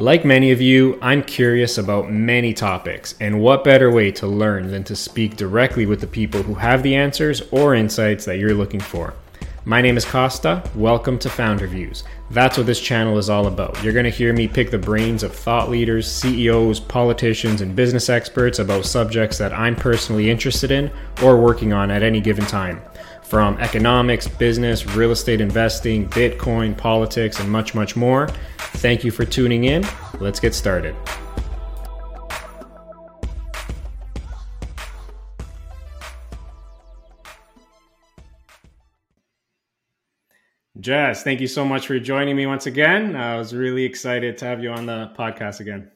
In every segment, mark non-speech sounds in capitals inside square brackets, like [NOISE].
Like many of you, I'm curious about many topics, and what better way to learn than to speak directly with the people who have the answers or insights that you're looking for. My name is Costa. Welcome to Founder Views. That's what this channel is all about. You're going to hear me pick the brains of thought leaders, CEOs, politicians, and business experts about subjects that I'm personally interested in or working on at any given time. From economics, business, real estate investing, Bitcoin, politics, and much, much more. Thank you for tuning in. Let's get started. Jess, thank you so much for joining me once again. I was really excited to have you on the podcast again.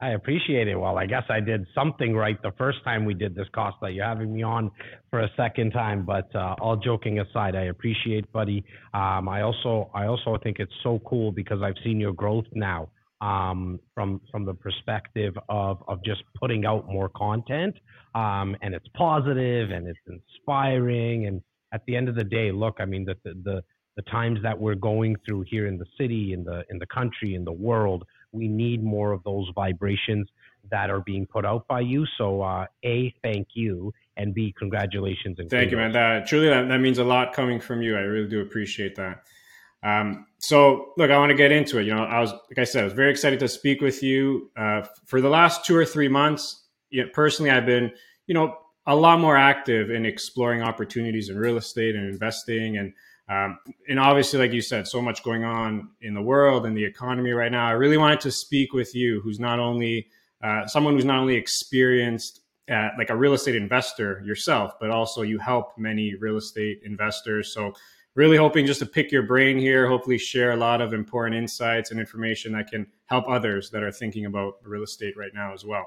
I appreciate it. Well, I guess I did something right the first time we did this, Costa. You're having me on for a second time, but uh, all joking aside, I appreciate, buddy. Um, I also, I also think it's so cool because I've seen your growth now um, from from the perspective of of just putting out more content, um, and it's positive and it's inspiring. And at the end of the day, look, I mean, the the, the the times that we're going through here in the city, in the in the country, in the world we need more of those vibrations that are being put out by you. So, uh, A, thank you, and B, congratulations. And thank you, man. That truly that, that means a lot coming from you. I really do appreciate that. Um, so, look, I want to get into it. You know, I was, like I said, I was very excited to speak with you. Uh, for the last two or three months, you know, personally, I've been, you know, a lot more active in exploring opportunities in real estate and investing and um, and obviously, like you said, so much going on in the world and the economy right now. I really wanted to speak with you, who's not only uh, someone who's not only experienced at, like a real estate investor yourself, but also you help many real estate investors. So, really hoping just to pick your brain here, hopefully, share a lot of important insights and information that can help others that are thinking about real estate right now as well.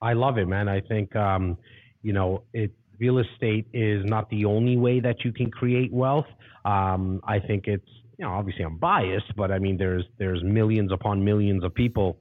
I love it, man. I think, um, you know, it real estate is not the only way that you can create wealth. Um, I think it's you know obviously I'm biased, but I mean there's there's millions upon millions of people.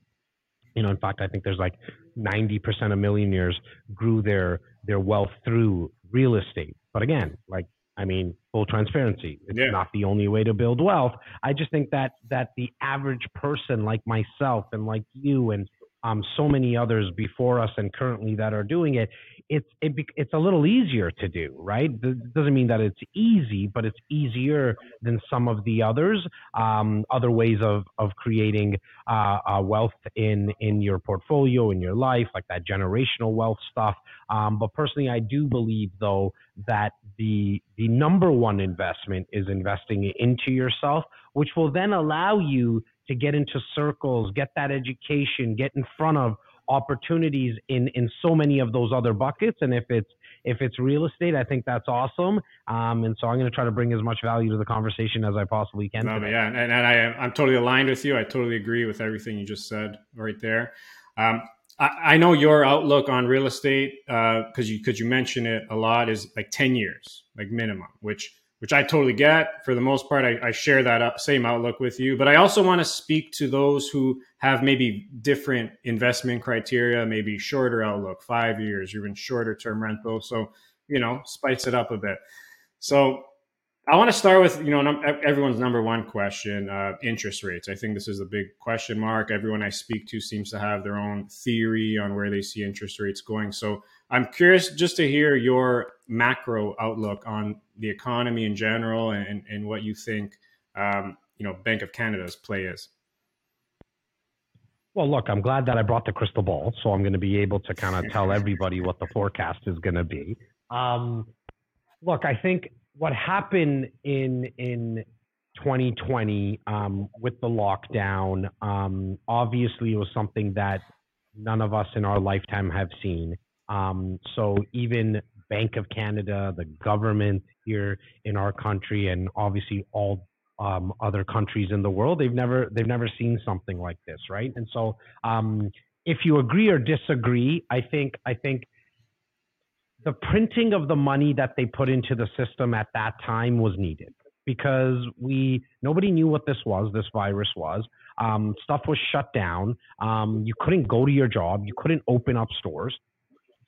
You know, in fact, I think there's like 90% of millionaires grew their their wealth through real estate. But again, like I mean, full transparency. It's yeah. not the only way to build wealth. I just think that that the average person like myself and like you and um, so many others before us and currently that are doing it, it's it, it's a little easier to do, right? It doesn't mean that it's easy, but it's easier than some of the others, um, other ways of of creating uh, uh, wealth in in your portfolio in your life, like that generational wealth stuff. Um, but personally, I do believe though that the the number one investment is investing into yourself, which will then allow you to get into circles, get that education, get in front of opportunities in in so many of those other buckets. And if it's if it's real estate, I think that's awesome. Um, and so I'm going to try to bring as much value to the conversation as I possibly can. No, yeah, and, and I I'm totally aligned with you. I totally agree with everything you just said right there. Um, I, I know your outlook on real estate because uh, you because you mention it a lot is like 10 years, like minimum, which which I totally get. For the most part, I, I share that same outlook with you. But I also want to speak to those who have maybe different investment criteria, maybe shorter outlook, five years, even shorter term rental. So, you know, spice it up a bit. So I want to start with, you know, everyone's number one question, uh, interest rates. I think this is a big question mark. Everyone I speak to seems to have their own theory on where they see interest rates going. So I'm curious just to hear your macro outlook on the economy in general and, and what you think, um, you know, Bank of Canada's play is. Well, look, I'm glad that I brought the crystal ball, so I'm going to be able to kind of [LAUGHS] tell everybody what the forecast is going to be. Um, look, I think what happened in in 2020 um, with the lockdown, um, obviously, it was something that none of us in our lifetime have seen. Um, so even Bank of Canada, the government here in our country, and obviously all um, other countries in the world, they've never they've never seen something like this, right? And so, um, if you agree or disagree, I think I think the printing of the money that they put into the system at that time was needed because we nobody knew what this was this virus was. Um, stuff was shut down. Um, you couldn't go to your job. You couldn't open up stores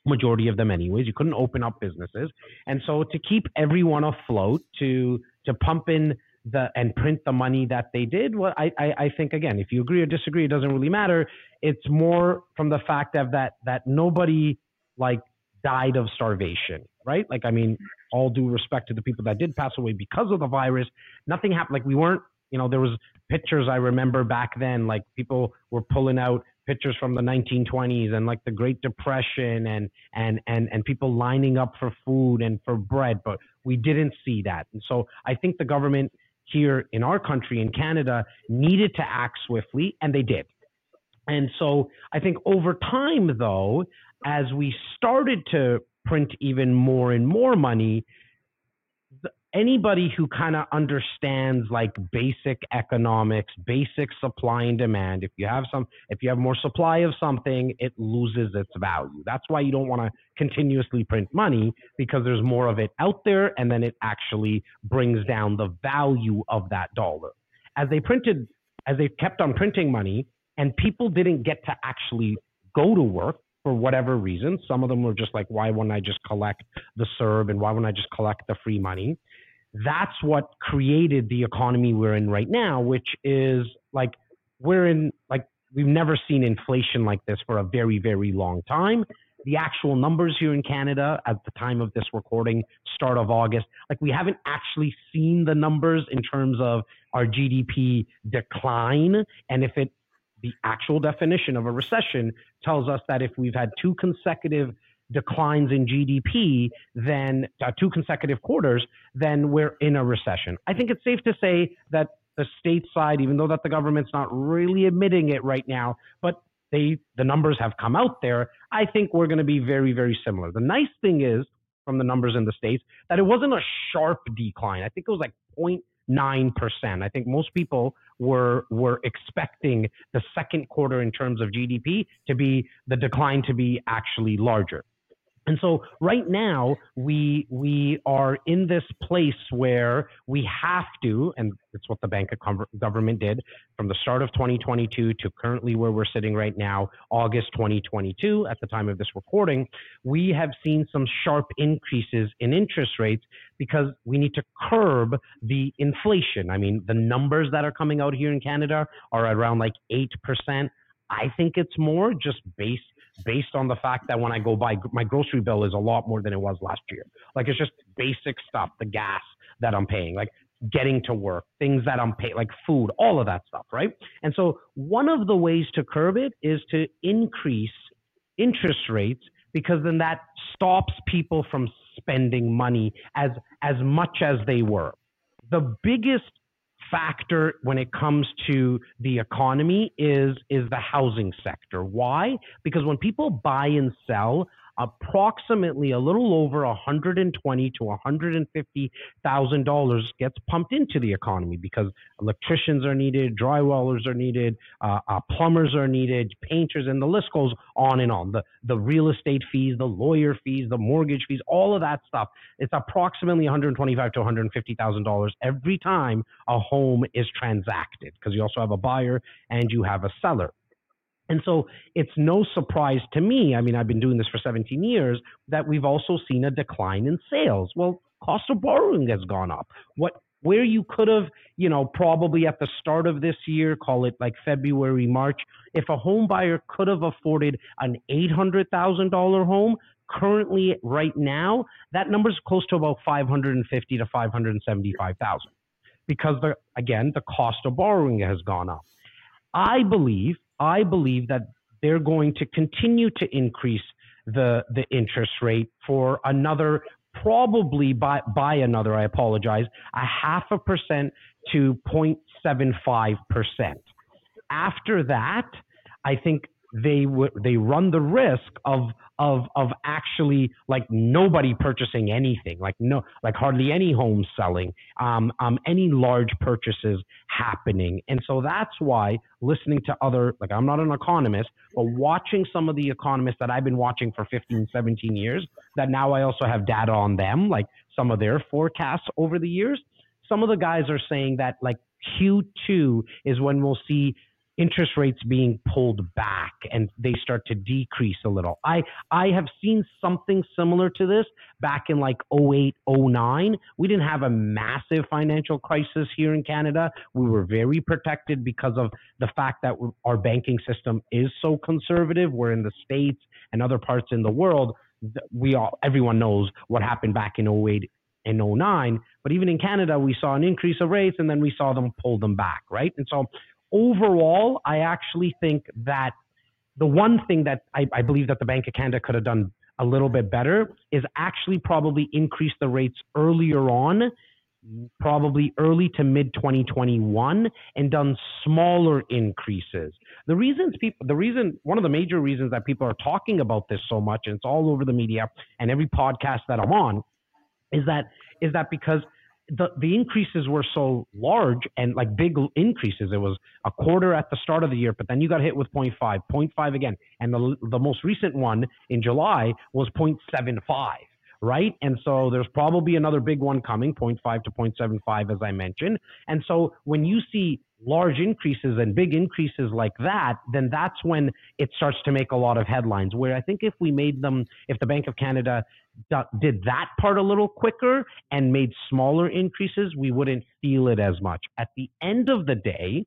majority of them anyways. You couldn't open up businesses. And so to keep everyone afloat, to to pump in the and print the money that they did. Well, I, I, I think again, if you agree or disagree, it doesn't really matter. It's more from the fact of that that nobody like died of starvation, right? Like I mean, all due respect to the people that did pass away because of the virus, nothing happened. Like we weren't, you know, there was pictures I remember back then, like people were pulling out pictures from the 1920s and like the Great Depression and and and and people lining up for food and for bread, but we didn't see that. And so I think the government here in our country in Canada needed to act swiftly and they did. And so I think over time though, as we started to print even more and more money, anybody who kind of understands like basic economics, basic supply and demand, if you have some, if you have more supply of something, it loses its value. That's why you don't want to continuously print money because there's more of it out there and then it actually brings down the value of that dollar. As they printed, as they kept on printing money and people didn't get to actually go to work, for whatever reason. Some of them were just like, why wouldn't I just collect the CERB and why wouldn't I just collect the free money? That's what created the economy we're in right now, which is like we're in like we've never seen inflation like this for a very very long time. The actual numbers here in Canada at the time of this recording, start of August, like we haven't actually seen the numbers in terms of our GDP decline. And if it, the actual definition of a recession tells us that if we've had two consecutive declines in GDP, then uh, two consecutive quarters, then we're in a recession. I think it's safe to say that the state side, even though that the government's not really admitting it right now, but they the numbers have come out there. I think we're going to be very very similar. The nice thing is from the numbers in the states that it wasn't a sharp decline. I think it was like 0.9 percent. I think most people were were expecting the second quarter in terms of GDP to be the decline to be actually larger. And so right now we we are in this place where we have to, and it's what the Bank of Government did from the start of 2022 to currently where we're sitting right now, August 2022, at the time of this recording, we have seen some sharp increases in interest rates because we need to curb the inflation. I mean, the numbers that are coming out here in Canada are around like eight percent. I think it's more just based based on the fact that when I go buy my grocery bill is a lot more than it was last year. Like it's just basic stuff, the gas that I'm paying, like getting to work, things that I'm paying, like food, all of that stuff, right? And so one of the ways to curb it is to increase interest rates because then that stops people from spending money as as much as they were. The biggest factor when it comes to the economy is is the housing sector. Why? Because when people buy and sell, approximately a little over 120 to 150 thousand dollars gets pumped into the economy because electricians are needed, drywallers are needed, uh, uh, plumbers are needed, painters, and the list goes on and on. The the real estate fees, the lawyer fees, the mortgage fees, all of that stuff. It's approximately 125 to 150 thousand dollars every time a home is transacted because you also have a buyer and you have a seller. And so it's no surprise to me. I mean, I've been doing this for 17 years that we've also seen a decline in sales. Well, cost of borrowing has gone up. What where you could have, you know, probably at the start of this year, call it like February, March, if a home buyer could have afforded an $800,000 home, currently right now, that number is close to about 550 to 575,000 because the again, the cost of borrowing has gone up. I believe I believe that they're going to continue to increase the the interest rate for another probably by by another I apologize a half a percent to 0.75 percent. After that, I think they would they run the risk of of of actually like nobody purchasing anything, like no like hardly any homes selling, um, um, any large purchases happening, and so that's why listening to other like I'm not an economist, but watching some of the economists that I've been watching for 15, 17 years, that now I also have data on them, like some of their forecasts over the years. Some of the guys are saying that like Q2 is when we'll see interest rates being pulled back and they start to decrease a little. I I have seen something similar to this back in like 08, 09. We didn't have a massive financial crisis here in Canada. We were very protected because of the fact that our banking system is so conservative. We're in the states and other parts in the world. We all everyone knows what happened back in 08 and 09, but even in Canada we saw an increase of rates and then we saw them pull them back, right? And so overall, I actually think that the one thing that I, I, believe that the Bank of Canada could have done a little bit better is actually probably increase the rates earlier on, probably early to mid 2021, and done smaller increases. The reasons people, the reason, one of the major reasons that people are talking about this so much, and it's all over the media and every podcast that I'm on, is that is that because the, the increases were so large and like big increases. It was a quarter at the start of the year, but then you got hit with 0.5, 0.5 again. And the, the most recent one in July was 0.75, right? And so there's probably another big one coming, 0.5 to 0.75, as I mentioned. And so when you see large increases and big increases like that, then that's when it starts to make a lot of headlines. Where I think if we made them, if the Bank of Canada did that part a little quicker and made smaller increases, we wouldn't feel it as much. At the end of the day,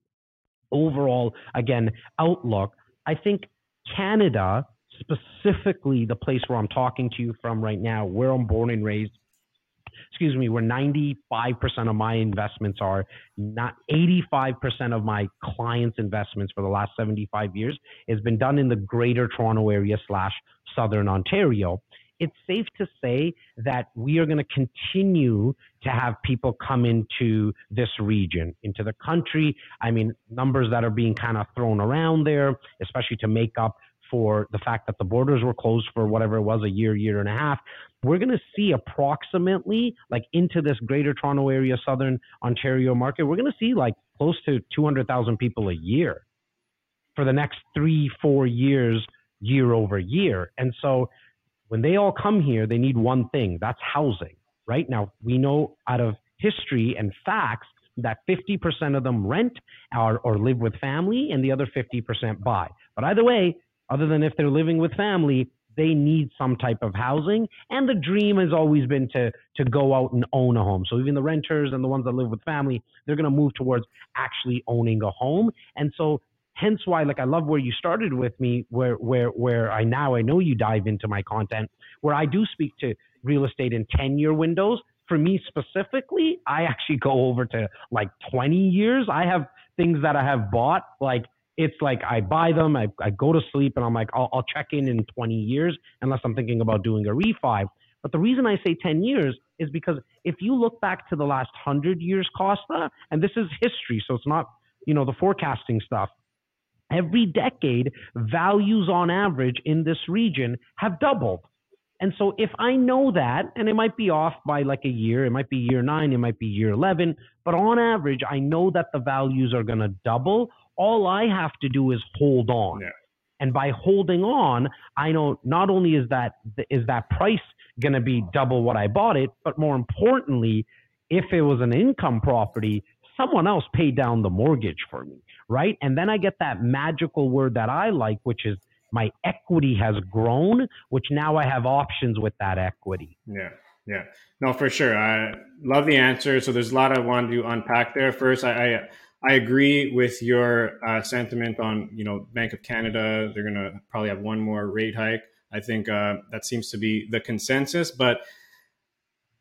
overall, again, outlook, I think Canada, specifically the place where I'm talking to you from right now, where I'm born and raised, excuse me, where 95% of my investments are, not 85% of my clients' investments for the last 75 years has been done in the greater Toronto area slash Southern Ontario. It's safe to say that we are going to continue to have people come into this region, into the country. I mean, numbers that are being kind of thrown around there, especially to make up for the fact that the borders were closed for whatever it was a year, year and a half, we're going to see approximately like into this greater Toronto area, southern Ontario market, we're going to see like close to 200,000 people a year for the next three, four years, year over year. And so when they all come here, they need one thing that's housing, right? Now, we know out of history and facts that 50% of them rent or, or live with family and the other 50% buy. But either way, other than if they're living with family, they need some type of housing. And the dream has always been to, to go out and own a home. So even the renters and the ones that live with family, they're going to move towards actually owning a home. And so hence why like I love where you started with me, where where where I now I know you dive into my content, where I do speak to real estate in 10 year windows. For me specifically, I actually go over to like 20 years. I have things that I have bought like it's like I buy them, I, I go to sleep, and I'm like, I'll, I'll check in in 20 years unless I'm thinking about doing a refi. But the reason I say 10 years is because if you look back to the last 100 years, Costa, and this is history, so it's not, you know, the forecasting stuff. Every decade, values on average in this region have doubled. And so if I know that, and it might be off by like a year, it might be year nine, it might be year 11, but on average, I know that the values are going to double all I have to do is hold on. Yeah. And by holding on, I know not only is that is that price going to be double what I bought it, but more importantly, if it was an income property, someone else paid down the mortgage for me, right? And then I get that magical word that I like, which is my equity has grown, which now I have options with that equity. Yeah. Yeah, no, for sure. I love the answer. So there's a lot I want to unpack there. First, I, I I agree with your uh, sentiment on you know Bank of Canada. They're going to probably have one more rate hike. I think uh, that seems to be the consensus, but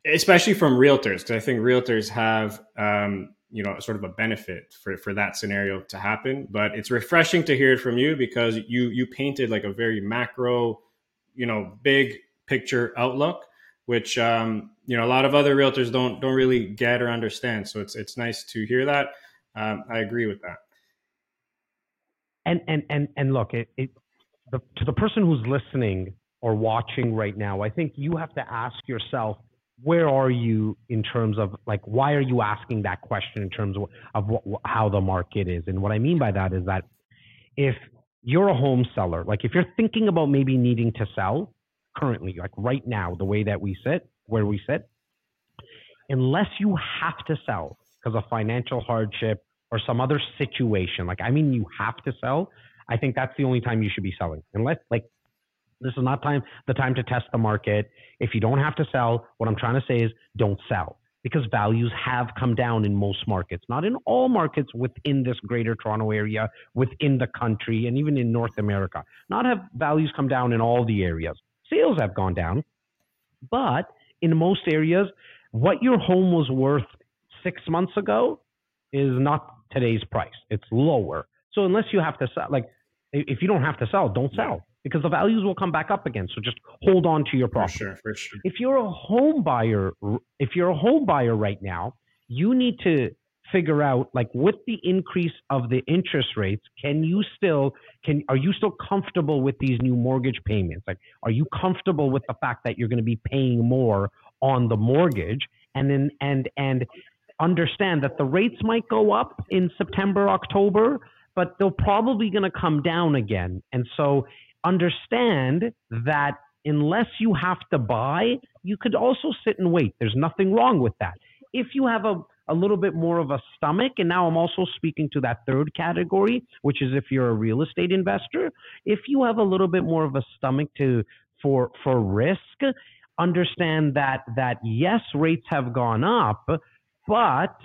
especially from realtors, because I think realtors have um, you know sort of a benefit for for that scenario to happen. But it's refreshing to hear it from you because you you painted like a very macro, you know, big picture outlook which um, you know a lot of other realtors don't don't really get or understand. So it's it's nice to hear that. Um, I agree with that. And and and and look, it, it the, to the person who's listening or watching right now, I think you have to ask yourself, where are you in terms of like why are you asking that question in terms of, of what, how the market is? And what I mean by that is that if you're a home seller, like if you're thinking about maybe needing to sell currently, like right now, the way that we sit, where we sit, unless you have to sell, because of financial hardship or some other situation, like I mean you have to sell, I think that's the only time you should be selling. Unless like this is not time the time to test the market. If you don't have to sell, what I'm trying to say is don't sell because values have come down in most markets, not in all markets within this greater Toronto area, within the country, and even in North America. Not have values come down in all the areas. Sales have gone down, but in most areas, what your home was worth six months ago is not today's price. It's lower. So unless you have to sell, like if you don't have to sell, don't sell because the values will come back up again. So just hold on to your property. For sure, for sure. If you're a home buyer, if you're a home buyer right now, you need to figure out like with the increase of the interest rates, can you still can are you still comfortable with these new mortgage payments? Like are you comfortable with the fact that you're going to be paying more on the mortgage and then and and understand that the rates might go up in September, October, but they're probably going to come down again. And so understand that unless you have to buy, you could also sit and wait. There's nothing wrong with that. If you have a, a little bit more of a stomach, and now I'm also speaking to that third category, which is if you're a real estate investor, if you have a little bit more of a stomach to for for risk, understand that that yes, rates have gone up, but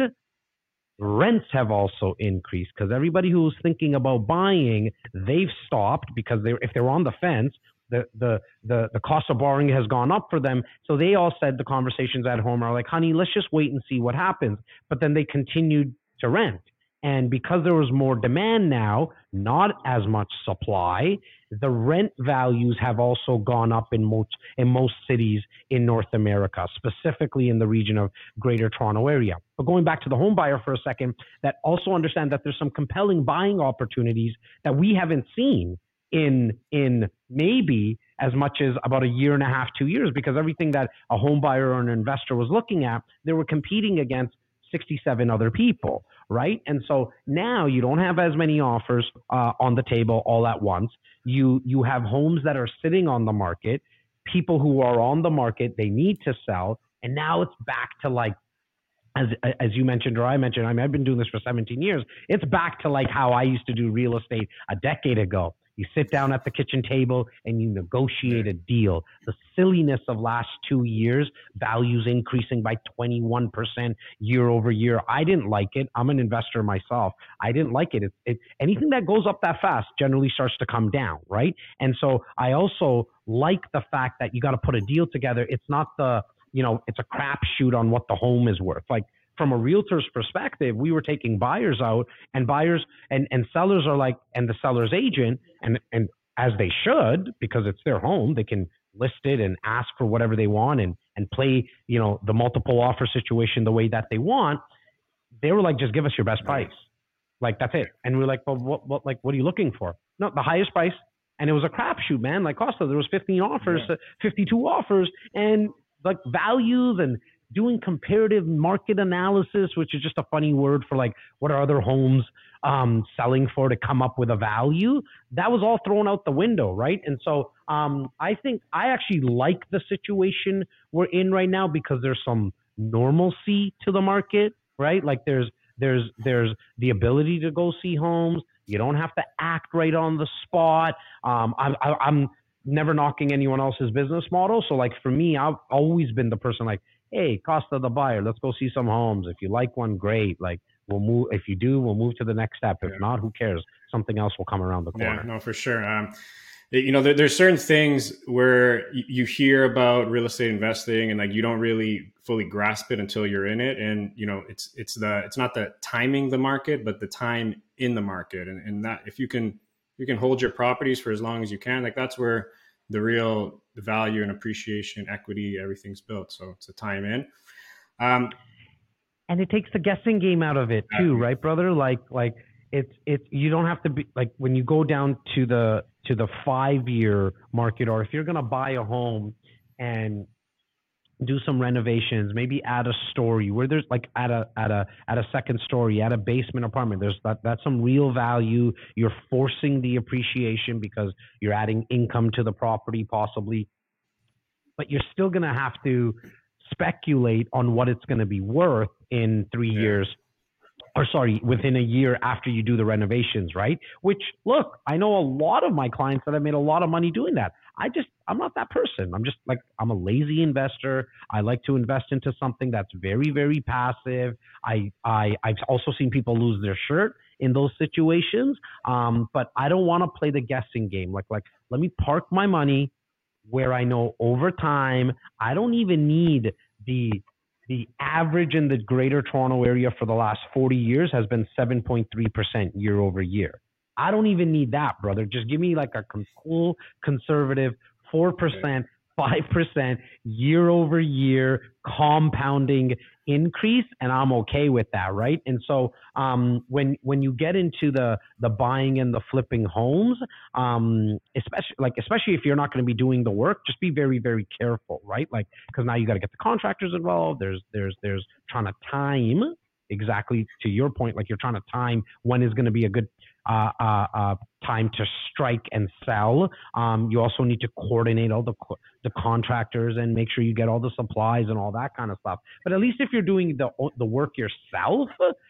rents have also increased because everybody who's thinking about buying, they've stopped because they if they're on the fence, the, the the the cost of borrowing has gone up for them. So they all said the conversations at home are like, honey, let's just wait and see what happens. But then they continued to rent. And because there was more demand now, not as much supply, the rent values have also gone up in most in most cities in North America, specifically in the region of Greater Toronto area. But going back to the home buyer for a second, that also understand that there's some compelling buying opportunities that we haven't seen in in maybe as much as about a year and a half, two years, because everything that a home buyer or an investor was looking at, they were competing against 67 other people, right? And so now you don't have as many offers uh, on the table all at once. You you have homes that are sitting on the market, people who are on the market, they need to sell, and now it's back to like as as you mentioned or I mentioned, I mean I've been doing this for 17 years. It's back to like how I used to do real estate a decade ago. You sit down at the kitchen table and you negotiate a deal. The silliness of last two years, values increasing by 21% year over year. I didn't like it. I'm an investor myself. I didn't like it. It, it. Anything that goes up that fast generally starts to come down, right? And so I also like the fact that you got to put a deal together. It's not the, you know, it's a crapshoot on what the home is worth. Like from a realtor's perspective, we were taking buyers out and buyers and, and sellers are like, and the seller's agent and, and as they should, because it's their home, they can list it and ask for whatever they want and, and play, you know, the multiple offer situation the way that they want. They were like, just give us your best price. Like, that's it. And we are like, well, what, what, like, what are you looking for? No, the highest price. And it was a crapshoot, man. Like Costa, there was 15 offers, yeah. 52 offers and like values and doing comparative market analysis, which is just a funny word for like what are other homes um, selling for to come up with a value. That was all thrown out the window, right? And so um, I think I actually like the situation we're in right now because there's some normalcy to the market, right? Like there's there's there's the ability to go see homes. You don't have to act right on the spot. Um, I, I, I'm never knocking anyone else's business model. So like for me, I've always been the person like, hey, Costa the buyer, let's go see some homes. If you like one, great. Like we'll move. If you do, we'll move to the next step. If yeah. not, who cares? Something else will come around the corner. Yeah, no, for sure. Um, you know, there, there's certain things where you hear about real estate investing and like you don't really fully grasp it until you're in it. And you know, it's it's the it's not the timing the market, but the time in the market. And, and that if you can you can hold your properties for as long as you can, like that's where the real value and appreciation, equity, everything's built. So it's a time in. Um, and it takes the guessing game out of it too, right, brother? Like, like it's it's you don't have to be like when you go down to the to the five year market, or if you're gonna buy a home and do some renovations, maybe add a story where there's like at a at a at a second story, at a basement apartment. There's that that's some real value. You're forcing the appreciation because you're adding income to the property possibly. But you're still gonna have to speculate on what it's gonna be worth in three yeah. years or sorry, within a year after you do the renovations, right? Which, look, I know a lot of my clients that have made a lot of money doing that. I just, I'm not that person. I'm just like, I'm a lazy investor. I like to invest into something that's very, very passive. I, I, I've also seen people lose their shirt in those situations. Um, but I don't want to play the guessing game. Like, like, let me park my money where I know over time, I don't even need the the average in the greater Toronto area for the last 40 years has been 7.3% year over year. I don't even need that, brother. Just give me like a cool conservative 4% 5% year over year compounding increase and I'm okay with that, right? And so um, when when you get into the the buying and the flipping homes, um, especially like especially if you're not going to be doing the work, just be very very careful, right? Like because now you got to get the contractors involved. There's there's there's trying to time exactly to your point, like you're trying to time when is going to be a good uh, uh, uh, time to strike and sell. Um, you also need to coordinate all the the contractors and make sure you get all the supplies and all that kind of stuff. But at least if you're doing the the work yourself,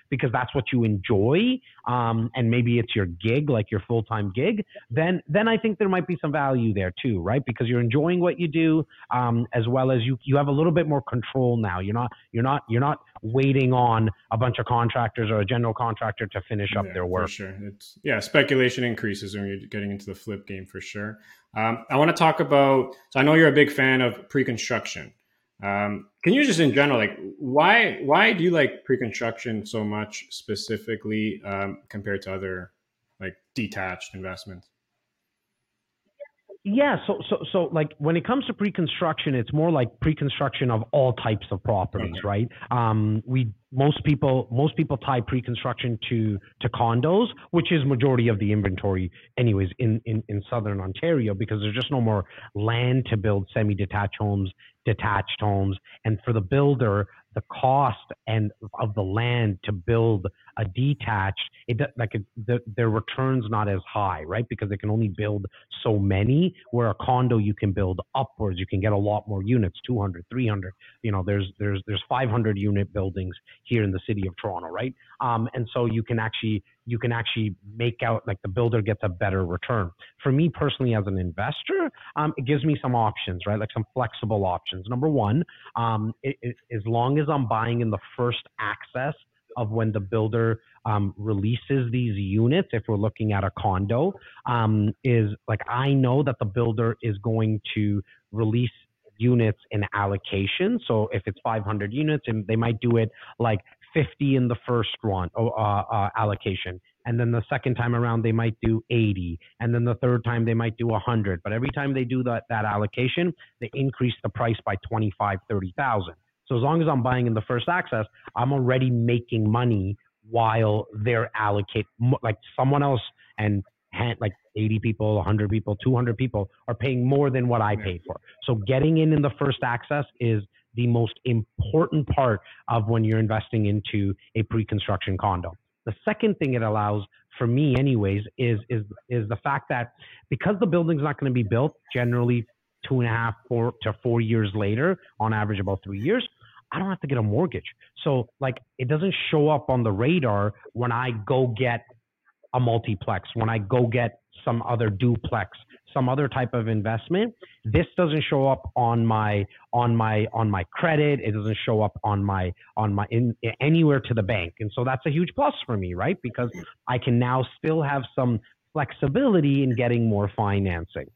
because that's what you enjoy, um, and maybe it's your gig, like your full time gig, then then I think there might be some value there too, right? Because you're enjoying what you do, um, as well as you you have a little bit more control now. You're not you're not you're not waiting on a bunch of contractors or a general contractor to finish up yeah, their work. sure, it's yeah, speculation increases when you're getting into the flip game for sure. Um, I want to talk about. So I know you're a big fan of pre-construction. Um, can you just in general, like, why why do you like pre-construction so much specifically um, compared to other like detached investments? Yeah, so so so like when it comes to pre-construction, it's more like pre-construction of all types of properties, okay. right? Um, we most people most people tie pre-construction to to condos, which is majority of the inventory, anyways, in in in southern Ontario because there's just no more land to build semi-detached homes, detached homes, and for the builder, the cost and of the land to build a detached, it like a, the, their returns not as high, right? Because they can only build so many. Where a condo you can build upwards, you can get a lot more units, 200, 300. You know, there's there's there's 500 unit buildings here in the city of Toronto, right? Um, and so you can actually you can actually make out like the builder gets a better return. For me personally, as an investor, um, it gives me some options, right? Like some flexible options. Number one, um, it, it, as long as I'm buying in the first access of when the builder um, releases these units, if we're looking at a condo, um, is like I know that the builder is going to release units in allocation. So if it's 500 units, and they might do it like 50 in the first one uh, uh, allocation. And then the second time around, they might do 80. And then the third time, they might do 100. But every time they do that, that allocation, they increase the price by 25, 30,000. So as long as I'm buying in the first access, I'm already making money while they're allocate like someone else and like 80 people, 100 people, 200 people are paying more than what I paid for. So getting in in the first access is the most important part of when you're investing into a pre-construction condo. The second thing it allows for me anyways is is is the fact that because the building's not going to be built generally two and a half four to four years later on average about three years i don't have to get a mortgage so like it doesn't show up on the radar when i go get a multiplex when i go get some other duplex some other type of investment this doesn't show up on my on my on my credit. It doesn't show up on my on my in anywhere to the bank. And so that's a huge plus for me right? Because i can now still have some flexibility in getting more financing.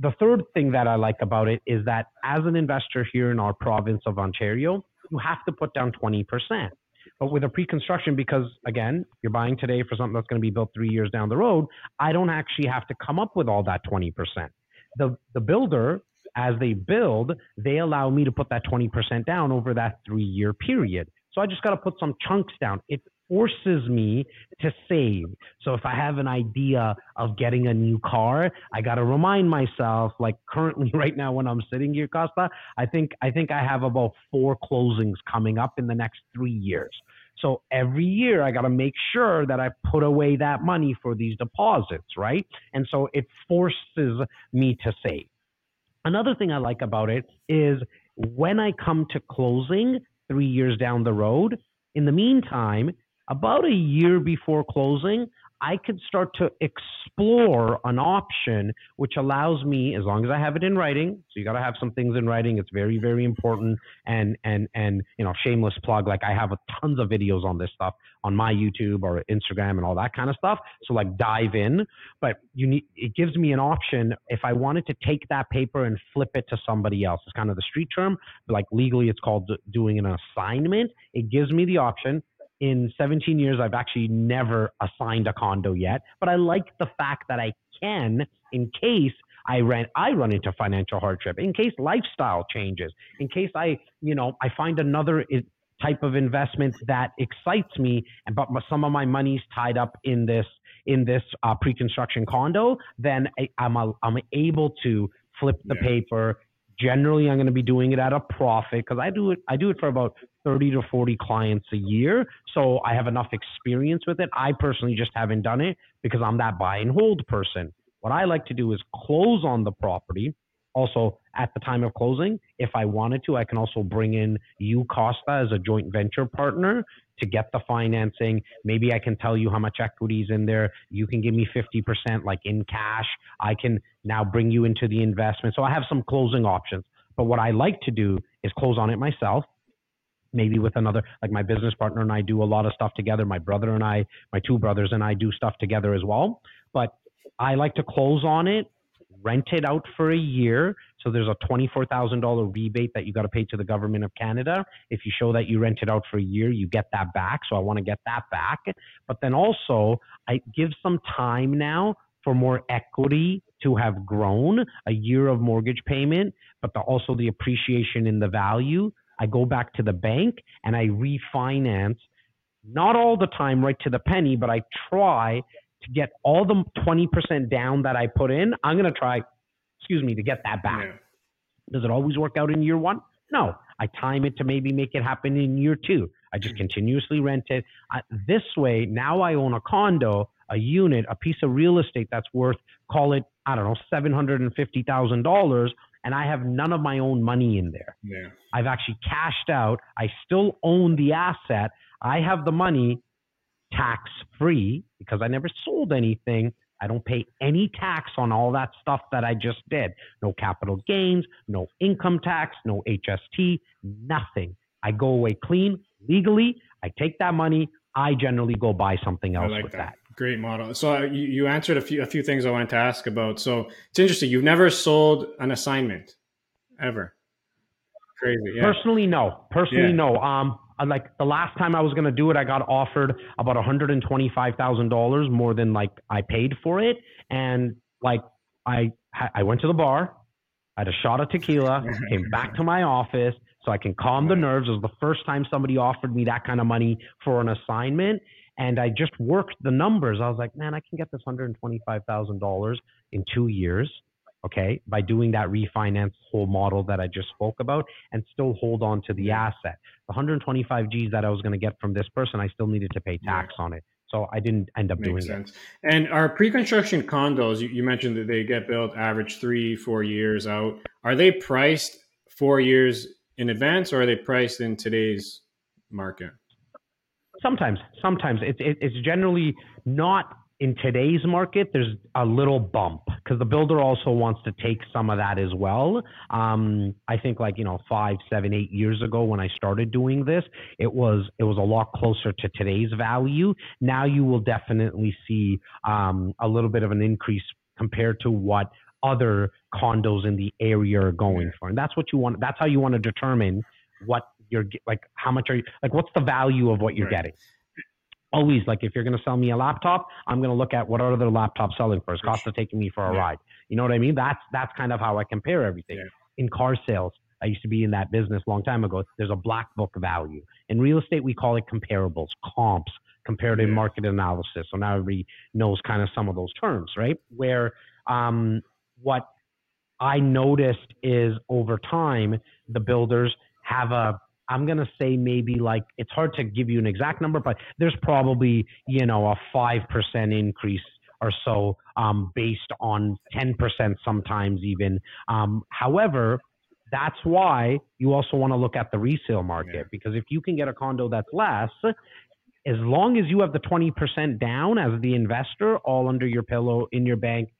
The third thing that i like about it is that as an investor here in our province of ontario you have to put down 20% but with a pre-construction, because again, you're buying today for something that's going to be built three years down the road, I don't actually have to come up with all that 20%. The the builder, as they build, they allow me to put that 20% down over that three year period. So I just got to put some chunks down. It forces me to save. So if I have an idea of getting a new car, I got to remind myself like currently [LAUGHS] right now when I'm sitting here Costa, I think I think I have about four closings coming up in the next 3 years. So every year I got to make sure that I put away that money for these deposits, right? And so it forces me to save. Another thing I like about it is when I come to closing 3 years down the road, in the meantime, about a year before closing, I could start to explore an option which allows me, as long as I have it in writing. So you got to have some things in writing. It's very, very important. And and and you know, shameless plug. Like I have tons of videos on this stuff on my YouTube or Instagram and all that kind of stuff. So like dive in. But you need it gives me an option if I wanted to take that paper and flip it to somebody else. It's kind of the street term. But like legally, it's called doing an assignment. It gives me the option in 17 years, I've actually never assigned a condo yet, but I like the fact that I can in case I ran I run into financial hardship, in case lifestyle changes, in case I, you know, I find another type of investment that excites me, and but some of my money's tied up in this in this uh, pre-construction condo, then I, am I'm, I'm able to flip the yeah. paper. Generally, I'm going to be doing it at a profit because I do it. I do it for about 30 to 40 clients a year. So I have enough experience with it. I personally just haven't done it because I'm that buy and hold person. What I like to do is close on the property. Also, at the time of closing, if I wanted to, I can also bring in you, Costa, as a joint venture partner to get the financing. Maybe I can tell you how much equity is in there. You can give me 50% like in cash. I can now bring you into the investment. So I have some closing options. But what I like to do is close on it myself maybe with another like my business partner and I do a lot of stuff together. My brother and I, my two brothers and I do stuff together as well. But I like to close on it, rent it out for a year. So there's a $24,000 rebate that you got to pay to the government of Canada. If you show that you rent it out for a year, you get that back. So I want to get that back. But then also I give some time now for more equity to have grown, a year of mortgage payment, but the, also the appreciation in the value I go back to the bank and I refinance, not all the time right to the penny, but I try to get all the 20% down that I put in. I'm going to try, excuse me, to get that back. Yeah. Does it always work out in year one? No. I time it to maybe make it happen in year two. I just mm. continuously rent it. I, this way, now I own a condo, a unit, a piece of real estate that's worth, call it, I don't know, $750,000 and I have none of my own money in there. Yeah. I've actually cashed out. I still own the asset. I have the money tax free because I never sold anything. I don't pay any tax on all that stuff that I just did. No capital gains, no income tax, no HST, nothing. I go away clean legally. I take that money. I generally go buy something else like with that. that. Great model. So you, you answered a few a few things I wanted to ask about. So it's interesting. You've never sold an assignment ever. Crazy. Yeah. Personally, no. Personally, yeah. no. Um, like the last time I was gonna do it, I got offered about one hundred and twenty five thousand dollars more than like I paid for it, and like I I went to the bar, I had a shot of tequila, [LAUGHS] came back to my office so I can calm the nerves. It was the first time somebody offered me that kind of money for an assignment, and I just worked the numbers. I was like, man, I can get this $125,000 in two years, okay, by doing that refinance whole model that I just spoke about and still hold on to the asset. The 125 Gs that I was going to get from this person, I still needed to pay tax on it. So I didn't end up Makes doing sense. It. And our pre-construction condos, you, you mentioned that they get built average three, four years out. Are they priced four years in advance, or are they priced in today's market? Sometimes, sometimes it's it, it's generally not in today's market. There's a little bump because the builder also wants to take some of that as well. Um, I think like you know five, seven, eight years ago when I started doing this, it was it was a lot closer to today's value. Now you will definitely see um, a little bit of an increase compared to what other condos in the area are going for, and that's what you want. That's how you want to determine what you're like how much are you like what's the value of what you're right. getting? Always like if you're going to sell me a laptop i'm going to look at what are other laptops selling for is costa taking me for a yeah. ride. You know what i mean? That's that's kind of how i compare everything. Yeah. in car sales i used to be in that business a long time ago there's a black book value. In real estate we call it comparables comps comparative yeah. market analysis. So now everybody knows kind of some of those terms right? Where um, what i noticed is over time the builders have a I'm going to say maybe like it's hard to give you an exact number, but there's probably, you know, a 5% increase or so um, based on 10% sometimes even. Um, however, that's why you also want to look at the resale market yeah. because if you can get a condo that's less, as long as you have the 20% down as the investor, all under your pillow in your bank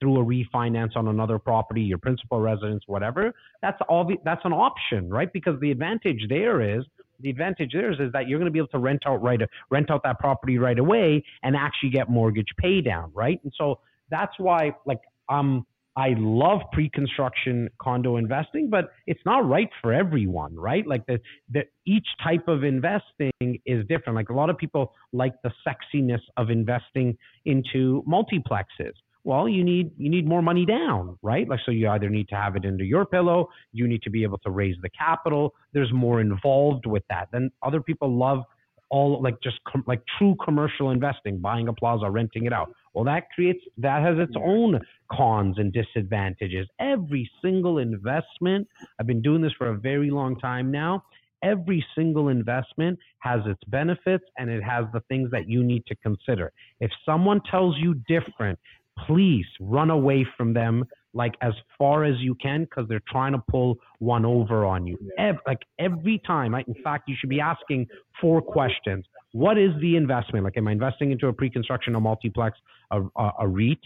through a refinance on another property, your principal residence, whatever, that's all. That's an option, right? Because the advantage there is the advantage there is, is that you're going to be able to rent out right rent out that property right away and actually get mortgage pay down, right? And so that's why, like, um, I love pre-construction condo investing, but it's not right for everyone, right? Like the, the each type of investing is different. Like a lot of people like the sexiness of investing into multiplexes. Well, you need you need more money down, right? Like so you either need to have it into your pillow, you need to be able to raise the capital. There's more involved with that. Then other people love all like just com- like true commercial investing, buying a plaza, renting it out. Well, that creates that has its own cons and disadvantages. Every single investment, I've been doing this for a very long time now. Every single investment has its benefits and it has the things that you need to consider. If someone tells you different, please run away from them like as far as you can because they're trying to pull one over on you. Every, like every time, in fact, you should be asking four questions. What is the investment? Like, am I investing into a pre-construction, a multiplex, a, a, a REIT?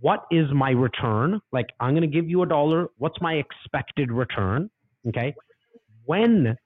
What is my return? Like, I'm going to give you a dollar. What's my expected return? Okay. When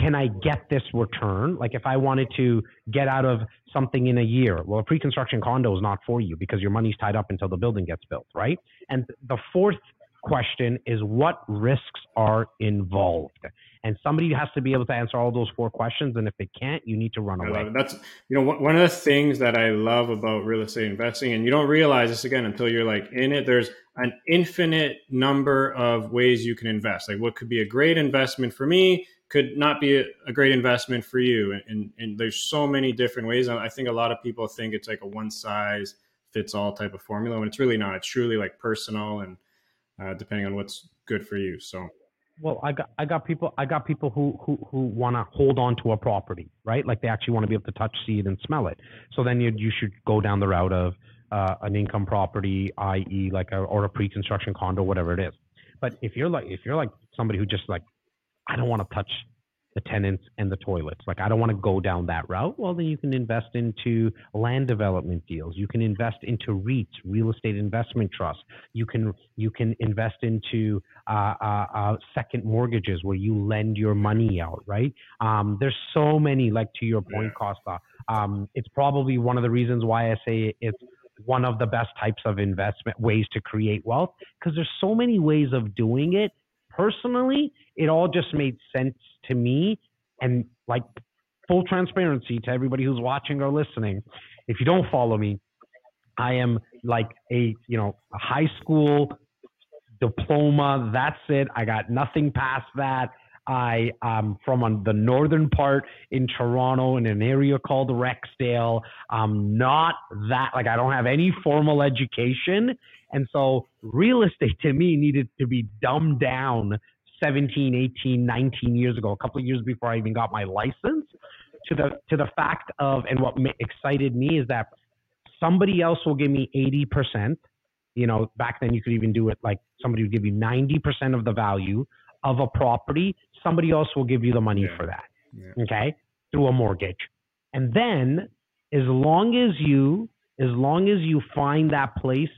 can I get this return? Like if I wanted to get out of something in a year, well, a pre-construction condo is not for you because your money's tied up until the building gets built, right? And the fourth question is what risks are involved? And somebody has to be able to answer all those four questions. And if they can't, you need to run away. That's you know one of the things that I love about real estate investing, and you don't realize this again until you're like in it. There's an infinite number of ways you can invest. Like what could be a great investment for me could not be a, a great investment for you. And, and, and, there's so many different ways. I think a lot of people think it's like a one size fits all type of formula when it's really not. It's truly like personal and uh, depending on what's good for you. So. Well, I got I got people I got people who who who want to hold on to a property, right? Like they actually want to be able to touch, see it, and smell it. So then you you should go down the route of uh, an income property, i.e., like a or a pre-construction condo, whatever it is. But if you're like if you're like somebody who just like I don't want to touch the tenants and the toilets. Like I don't want to go down that route. Well, then you can invest into land development deals. You can invest into REITs, real estate investment trusts. You can you can invest into uh, uh, uh, second mortgages where you lend your money out. Right? Um, there's so many. Like to your point, Costa. Um, it's probably one of the reasons why I say it's one of the best types of investment ways to create wealth because there's so many ways of doing it personally, it all just made sense to me. And like full transparency to everybody who's watching or listening, if you don't follow me, I am like a you know a high school diploma. That's it. I got nothing past that. I am from the northern part in Toronto in an area called Rexdale. I'm not that like I don't have any formal education, and so real estate to me needed to be dumbed down 17, 18, 19 years ago, a couple of years before I even got my license, to the to the fact of and what excited me is that somebody else will give me 80%. You know, back then you could even do it like somebody would give you 90% of the value of a property. Somebody else will give you the money yeah. for that. Yeah. Okay? Through a mortgage. And then as long as you as long as you find that place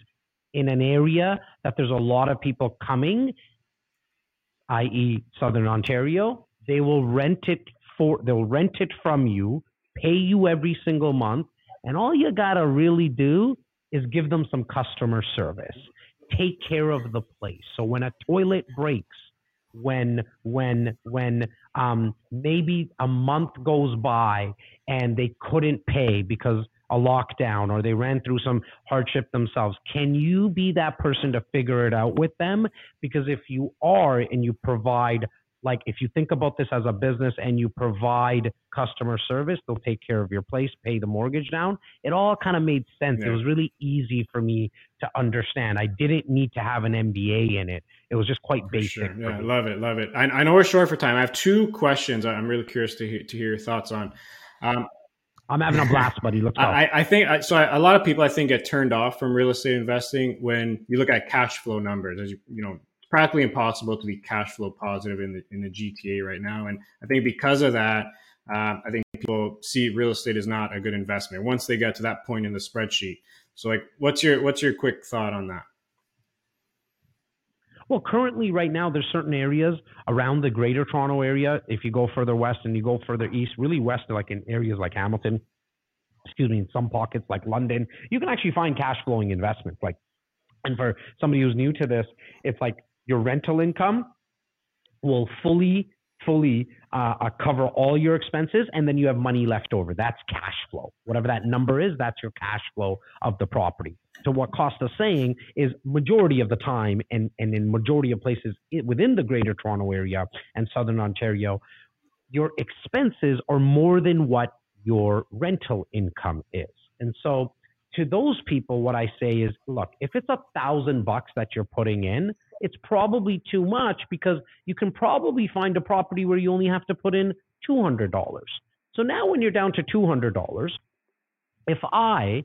in an area that there's a lot of people coming, i.e., Southern Ontario, they will rent it for they'll rent it from you, pay you every single month, and all you gotta really do is give them some customer service. Take care of the place. So when a toilet breaks, when when when um, maybe a month goes by and they couldn't pay because a lockdown or they ran through some hardship themselves. Can you be that person to figure it out with them? Because if you are and you provide like if you think about this as a business and you provide customer service, they'll take care of your place, pay the mortgage down. It all kind of made sense. Yeah. It was really easy for me to understand. I didn't need to have an MBA in it. It was just quite basic. Sure. Yeah, love it, love it. I, I, know we're short for time. I have two questions. I'm really curious to hear, to hear your thoughts on. Um, I'm having a blast, buddy. Let's go. [LAUGHS] I, I think so. A lot of people, I think, get turned off from real estate investing when you look at cash flow numbers. As you, you know, practically impossible to be cash flow positive in the in the GTA right now. And I think because of that, uh, I think people see real estate as not a good investment once they get to that point in the spreadsheet. So like what's your what's your quick thought on that? Well, currently, right now, there's certain areas around the Greater Toronto area. If you go further west and you go further east, really west, like in areas like Hamilton, excuse me, in some pockets like London, you can actually find cash flowing investments. Like, and for somebody who's new to this, it's like your rental income will fully fully uh, uh, cover all your expenses and then you have money left over. That's cash flow. Whatever that number is that's your cash flow of the property. So what costa's saying is majority of the time and, and in majority of places within the greater toronto area and southern ontario your expenses are more than what your rental income is. And so to those people what i say is look if it's a thousand bucks that you're putting in it's probably too much because you can probably find a property where you only have to put in $200. So now when you're down to $200, if I,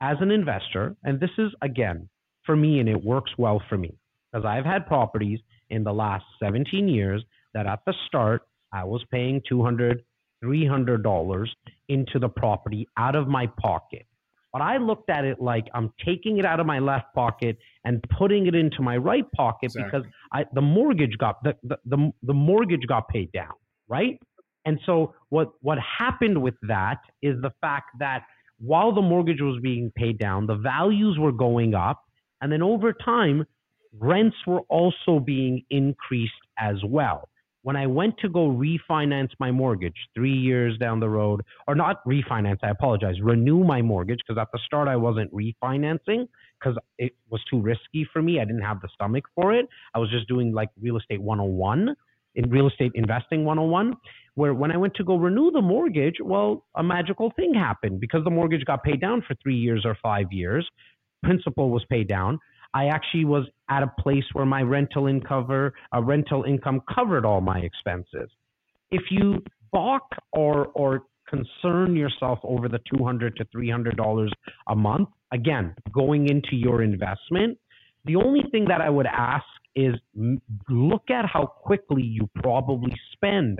as an investor, and this is again for me and it works well for me because I've had properties in the last 17 years that at the start I was paying 200 $300 into the property out of my pocket. But I looked at it like I'm taking it out of my left pocket and putting it into my right pocket exactly. because I, the mortgage got the, the, the, the mortgage got paid down, right? And so what what happened with that is the fact that while the mortgage was being paid down, the values were going up, and then over time, rents were also being increased as well when I went to go refinance my mortgage three years down the road, or not refinance, I apologize, renew my mortgage, because at the start I wasn't refinancing because it was too risky for me. I didn't have the stomach for it. I was just doing like real estate 101 in real estate investing 101 where when I went to go renew the mortgage, well, a magical thing happened because the mortgage got paid down for 3 years or 5 years. Principal was paid down. I actually was at a place where my rental income, a rental income covered all my expenses. If you balk or or concern yourself over the 200 to 300 dollars a month, again, going into your investment, the only thing that I would ask is look at how quickly you probably spend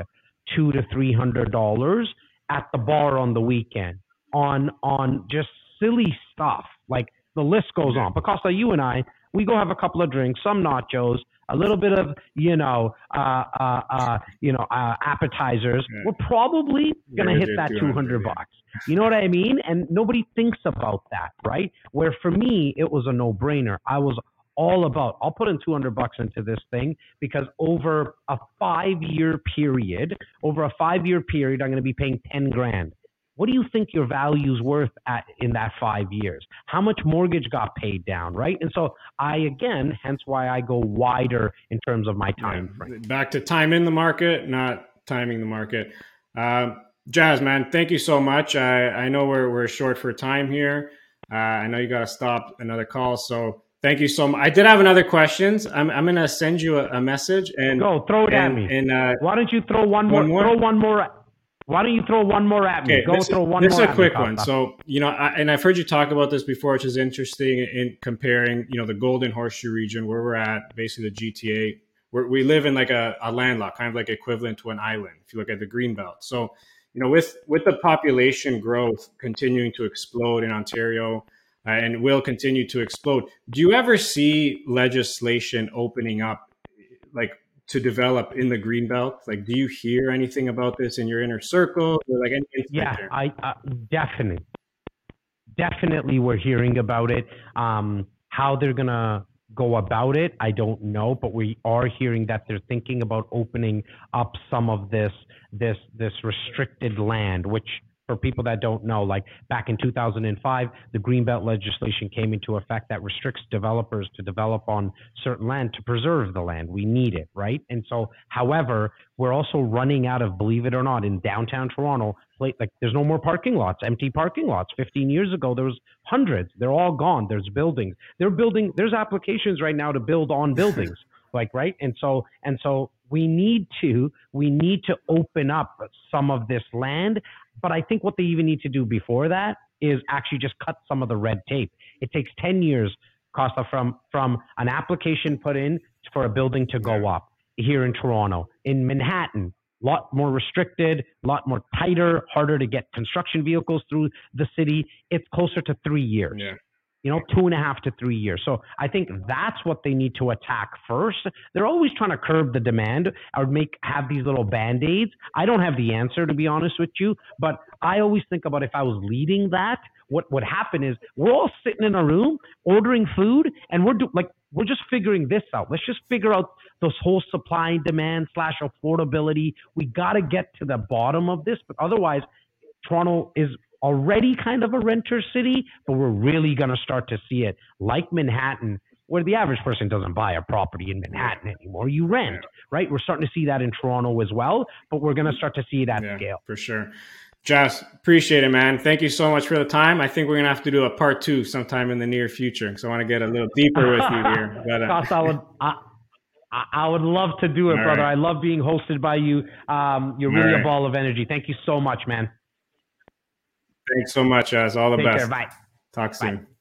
two to three hundred dollars at the bar on the weekend on on just silly stuff like the list goes on. Picasso, you and I, we go have a couple of drinks, some nachos, a little bit of you know, uh, uh, uh, you know, uh, appetizers. Yeah. We're probably gonna hit that two hundred bucks. You know what I mean? And nobody thinks about that, right? Where for me, it was a no brainer. I was all about I'll put in 200 bucks into this thing because over a 5 year period over a 5 year period I'm going to be paying 10 grand what do you think your value's worth at in that five years? How much mortgage got paid down, right? And so I again, hence why I go wider in terms of my time frame. Back to time in the market, not timing the market. Uh, Jas, man, thank you so much. I, I know we're we're short for time here. Uh, I know you got to stop another call, so thank you so much. I did have another questions. I'm I'm gonna send you a, a message and go throw it and, at me. And uh, why don't you throw one more, one more? Throw one more why don't you throw one more at me? Okay, Go this, throw one this more. This is a quick one. So you know, I, and I've heard you talk about this before, which is interesting in comparing, you know, the Golden Horseshoe region where we're at, basically the GTA. Where we live in like a, a landlock, kind of like equivalent to an island. If you look at the green belt, so you know, with with the population growth continuing to explode in Ontario. Uh, and will continue to explode. Do you ever see legislation opening up, like to develop in the green belt? Like, do you hear anything about this in your inner circle? Or like yeah, I uh, definitely, definitely, we're hearing about it. Um, how they're gonna go about it, I don't know, but we are hearing that they're thinking about opening up some of this this this restricted land, which for people that don't know, like back in 2005, the Greenbelt legislation came into effect that restricts developers to develop on certain land to preserve the land. We need it, right? And so, however, we're also running out of, believe it or not, in downtown Toronto, like there's no more parking lots, empty parking lots. 15 years ago, there was hundreds. They're all gone. There's buildings. They're building. There's applications right now to build on [LAUGHS] buildings. like right and so and so we need to we need to open up some of this land but I think what they even need to do before that is actually just cut some of the red tape. It takes 10 years, Costa, from, from an application put in for a building to go up here in Toronto, in Manhattan, a lot more restricted, a lot more tighter, harder to get construction vehicles through the city. It's closer to three years. Yeah. You know, two and a half to three years. So I think mm-hmm. that's what they need to attack first. They're always trying to curb the demand or make have these little band aids. I don't have the answer to be honest with you, but I always think about if I was leading that, what would happen is we're all sitting in a room ordering food and we're do, like we're just figuring this out. Let's just figure out those whole supply and demand slash affordability. We got to get to the bottom of this, but otherwise, Toronto is already kind of a renter city, but we're really going to start to see it like Manhattan, where the average person doesn't buy a property in Manhattan anymore. You rent, right? We're starting to see that in Toronto as well, but we're going to start to see it at Yeah, scale. for sure. Jess, appreciate it, man. Thank you so much for the time. I think we're gonna have to do a part two sometime in the near future because I want to get a little deeper with you here. [LAUGHS] But, uh, I would, I, I- would love to do it, All brother. right. I love being hosted by you. Um, you're really All a ball of energy. Thank you so much, man. Thanks so much, guys. All the Take best. care. Bye. Talk soon. Bye.